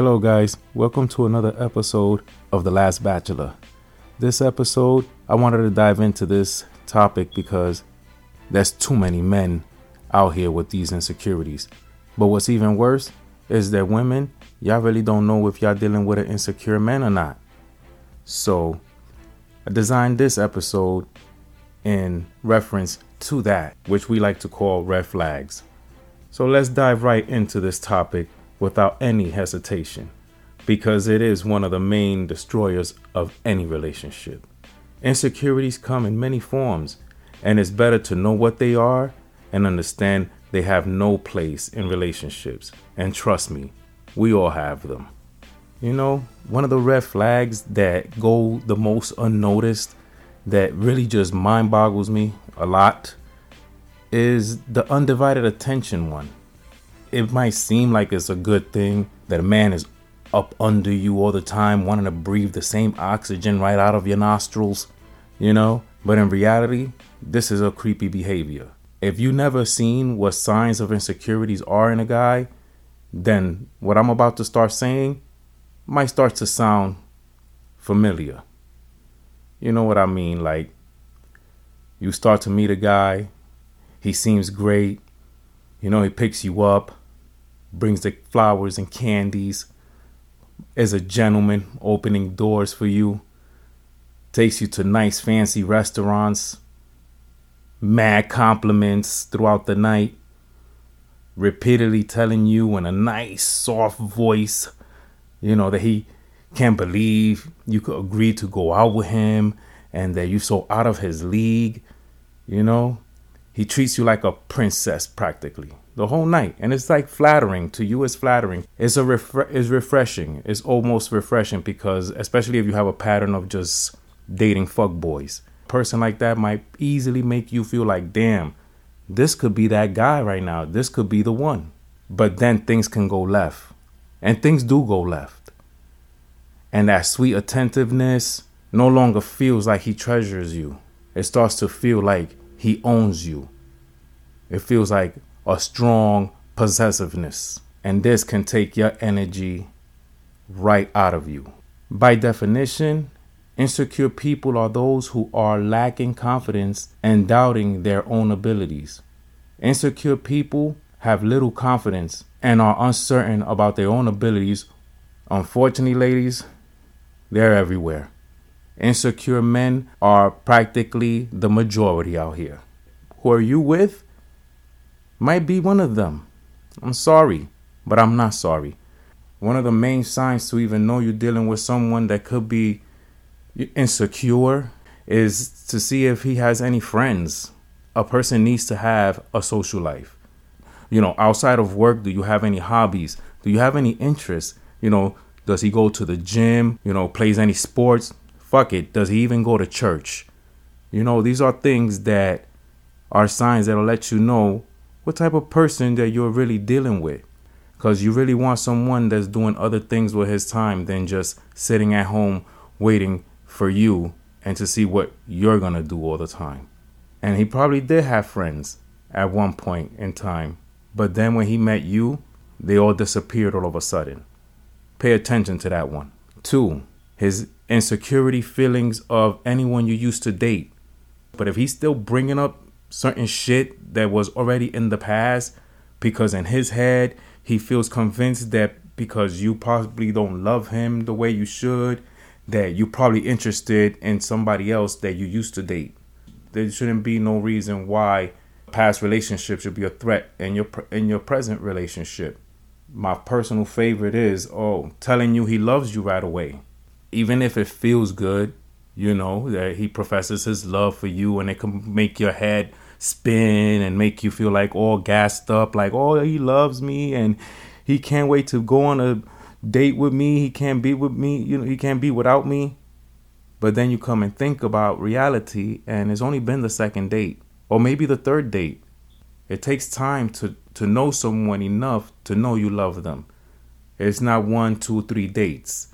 Hello, guys. Welcome to another episode of The Last Bachelor. This episode, I wanted to dive into this topic because there's too many men out here with these insecurities. But what's even worse is that women, y'all really don't know if y'all dealing with an insecure man or not. So, I designed this episode in reference to that, which we like to call red flags. So let's dive right into this topic without any hesitation, because it is one of the main destroyers of any relationship. Insecurities come in many forms, and it's better to know what they are and understand they have no place in relationships. And trust me, we all have them. You know, one of the red flags that go the most unnoticed that really just mind boggles me a lot is the undivided attention one. It might seem like it's a good thing that a man is up under you all the time, wanting to breathe the same oxygen right out of your nostrils, you know? But in reality, this is a creepy behavior. If you never seen what signs of insecurities are in a guy, then what I'm about to start saying might start to sound familiar. You know what I mean? Like, you start to meet a guy, he seems great, you know, he picks you up, brings the flowers and candies, is a gentleman opening doors for you, takes you to nice fancy restaurants, mad compliments throughout the night, repeatedly telling you in a nice soft voice you know, that he can't believe you could agree to go out with him and that you're so out of his league, you know. He treats you like a princess practically the whole night. And it's like flattering to you it's flattering. It's a refre- it's refreshing. It's almost refreshing because especially if you have a pattern of just dating fuck boys. A person like that might easily make you feel like, damn, this could be that guy right now. This could be the one. But then things can go left and things do go left. And that sweet attentiveness no longer feels like he treasures you. It starts to feel like he owns you. It feels like a strong possessiveness. And this can take your energy right out of you. By definition, insecure people are those who are lacking confidence and doubting their own abilities. Insecure people have little confidence and are uncertain about their own abilities, unfortunately, ladies, they're everywhere. Insecure men are practically the majority out here. Who are you with? Might be one of them. I'm sorry, but I'm not sorry. One of the main signs to even know you're dealing with someone that could be insecure is to see if he has any friends. A person needs to have a social life you know, outside of work, do you have any hobbies? Do you have any interests? You know, does he go to the gym? You know, plays any sports? Fuck it. Does he even go to church? You know, these are things that are signs that'll let you know what type of person that you're really dealing with. Because you really want someone that's doing other things with his time than just sitting at home waiting for you and to see what you're going to do all the time. And he probably did have friends at one point in time but then when he met you, they all disappeared all of a sudden. Pay attention to that one. Two, his insecurity feelings of anyone you used to date. But if he's still bringing up certain shit that was already in the past, because in his head, he feels convinced that because you possibly don't love him the way you should, that you're probably interested in somebody else that you used to date. There shouldn't be no reason why past relationship should be a threat in your in your present relationship. My personal favorite is oh, telling you he loves you right away. Even if it feels good, you know, that he professes his love for you and it can make your head spin and make you feel like all gassed up like oh, he loves me and he can't wait to go on a date with me. He can't be with me, you know, he can't be without me. But then you come and think about reality and it's only been the second date or maybe the third date. It takes time to, to know someone enough to know you love them. It's not one, two, three dates.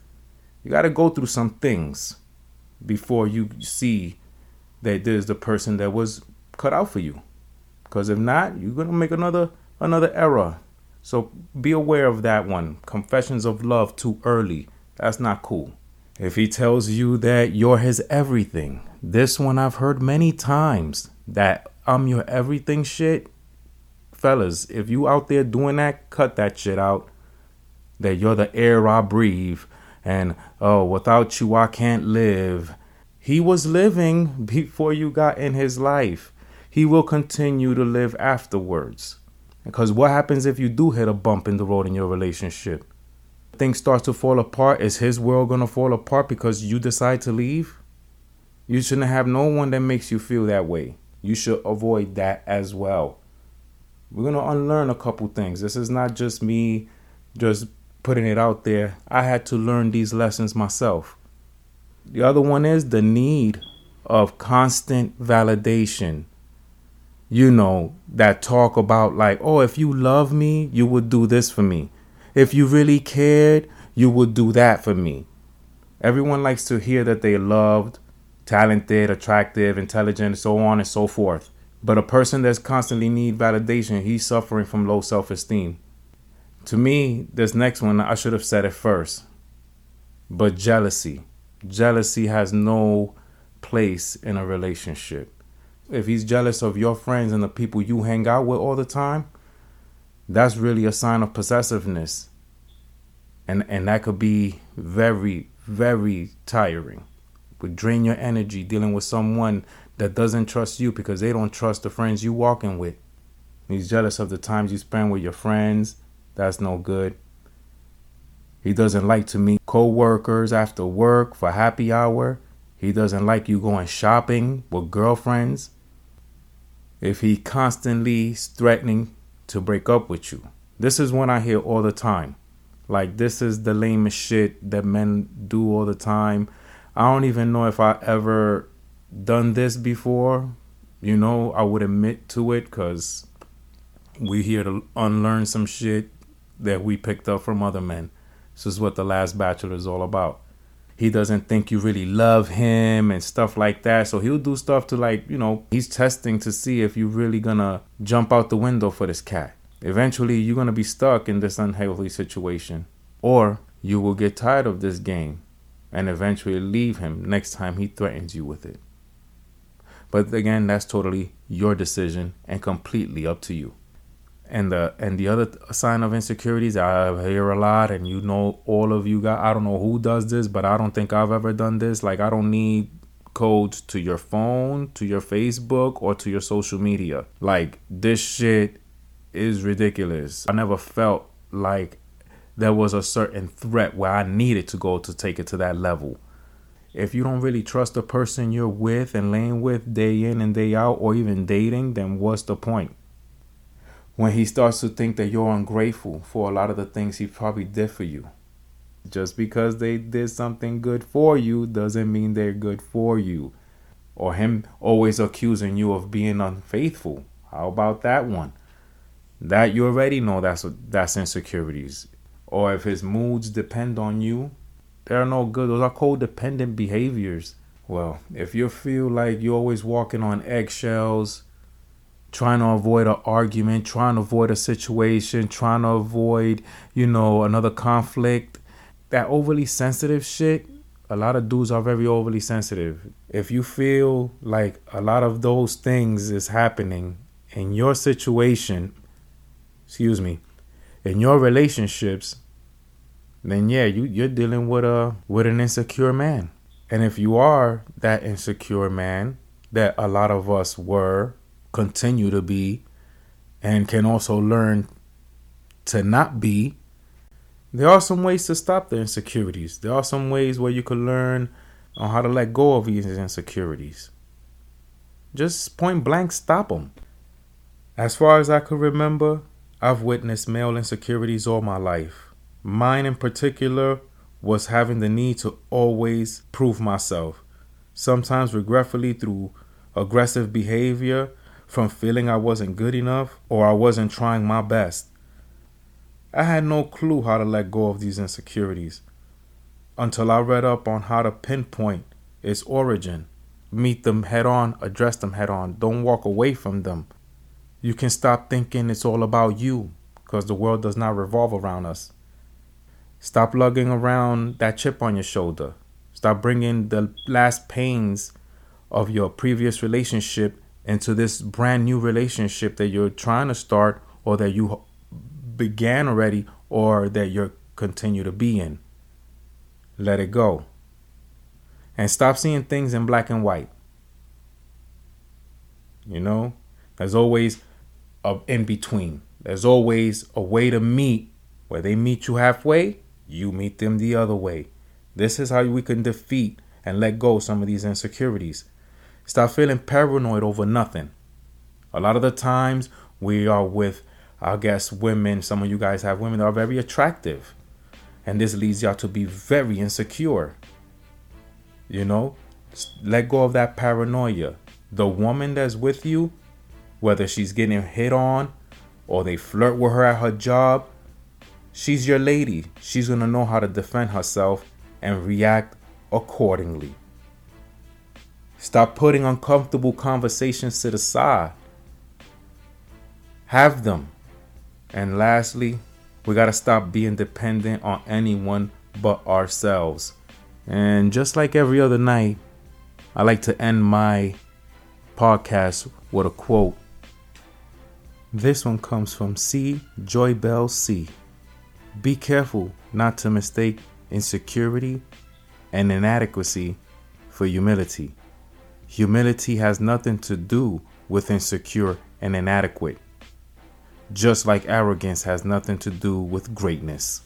You got to go through some things before you see that there's the person that was cut out for you. Because if not, you're gonna make another another error. So be aware of that one. Confessions of love too early. That's not cool. If he tells you that you're his everything, this one I've heard many times that I'm your everything shit. Fellas, if you out there doing that, cut that shit out. That you're the air I breathe and oh, without you I can't live. He was living before you got in his life. He will continue to live afterwards. Because what happens if you do hit a bump in the road in your relationship? Things start to fall apart. Is his world gonna fall apart because you decide to leave? You shouldn't have no one that makes you feel that way. You should avoid that as well. We're gonna unlearn a couple things. This is not just me just putting it out there. I had to learn these lessons myself. The other one is the need of constant validation you know, that talk about like, oh, if you love me, you would do this for me. If you really cared, you would do that for me. Everyone likes to hear that they loved, talented, attractive, intelligent, so on and so forth. But a person that's constantly need validation, he's suffering from low self-esteem. To me, this next one, I should have said it first. But jealousy. Jealousy has no place in a relationship if he's jealous of your friends and the people you hang out with all the time, that's really a sign of possessiveness. And and that could be very, very tiring. Would drain your energy dealing with someone that doesn't trust you because they don't trust the friends you walking with. He's jealous of the times you spend with your friends. That's no good. He doesn't like to meet co-workers after work for happy hour. He doesn't like you going shopping with girlfriends if he constantly threatening to break up with you. This is one I hear all the time. Like this is the lamest shit that men do all the time. I don't even know if I ever done this before. You know, I would admit to it cuz we here to unlearn some shit that we picked up from other men. This is what the last bachelor is all about he doesn't think you really love him and stuff like that. So he'll do stuff to like, you know, he's testing to see if you're really gonna jump out the window for this cat. Eventually, you're gonna be stuck in this unhealthy situation, or you will get tired of this game and eventually leave him next time he threatens you with it. But again, that's totally your decision and completely up to you and the and the other sign of insecurities I hear a lot, and you know, all of you got. I don't know who does this, but I don't think I've ever done this. Like, I don't need codes to your phone, to your Facebook, or to your social media. Like, this shit is ridiculous. I never felt like there was a certain threat where I needed to go to take it to that level. If you don't really trust the person you're with and laying with day in and day out, or even dating, then what's the point? When he starts to think that you're ungrateful for a lot of the things he probably did for you. Just because they did something good for you doesn't mean they're good for you. Or him always accusing you of being unfaithful. How about that one? That you already know that's that's insecurities. Or if his moods depend on you, they're no good. Those are codependent behaviors. Well, if you feel like you're always walking on eggshells, trying to avoid an argument, trying to avoid a situation, trying to avoid, you know, another conflict. That overly sensitive shit, a lot of dudes are very overly sensitive. If you feel like a lot of those things is happening in your situation, excuse me, in your relationships, then yeah, you you're dealing with a with an insecure man. And if you are that insecure man that a lot of us were continue to be and can also learn to not be, there are some ways to stop the insecurities. There are some ways where you can learn on how to let go of these insecurities. Just point blank stop them. As far as I can remember, I've witnessed male insecurities all my life. Mine in particular was having the need to always prove myself, sometimes regretfully through aggressive behavior from feeling I wasn't good enough or I wasn't trying my best. I had no clue how to let go of these insecurities until I read up on how to pinpoint its origin. Meet them head on, address them head on. Don't walk away from them. You can stop thinking it's all about you. because the world does not revolve around us. Stop lugging around that chip on your shoulder. Stop bringing the last pains of your previous relationship into this brand new relationship that you're trying to start or that you began already or that you're continue to be in. Let it go. And stop seeing things in black and white. You know, there's always a in between. There's always a way to meet where they meet you halfway, you meet them the other way. This is how we can defeat and let go some of these insecurities. Stop feeling paranoid over nothing. A lot of the times we are with, I guess, women. Some of you guys have women that are very attractive. And this leads y'all to be very insecure. You know, let go of that paranoia. The woman that's with you, whether she's getting hit on or they flirt with her at her job, she's your lady. She's going to know how to defend herself and react accordingly. Stop putting uncomfortable conversations to the side. Have them. And lastly, we got to stop being dependent on anyone but ourselves. And just like every other night, I like to end my podcast with a quote. This one comes from C. JoyBell C. Be careful not to mistake insecurity and inadequacy for humility. Humility has nothing to do with insecure and inadequate, just like arrogance has nothing to do with greatness.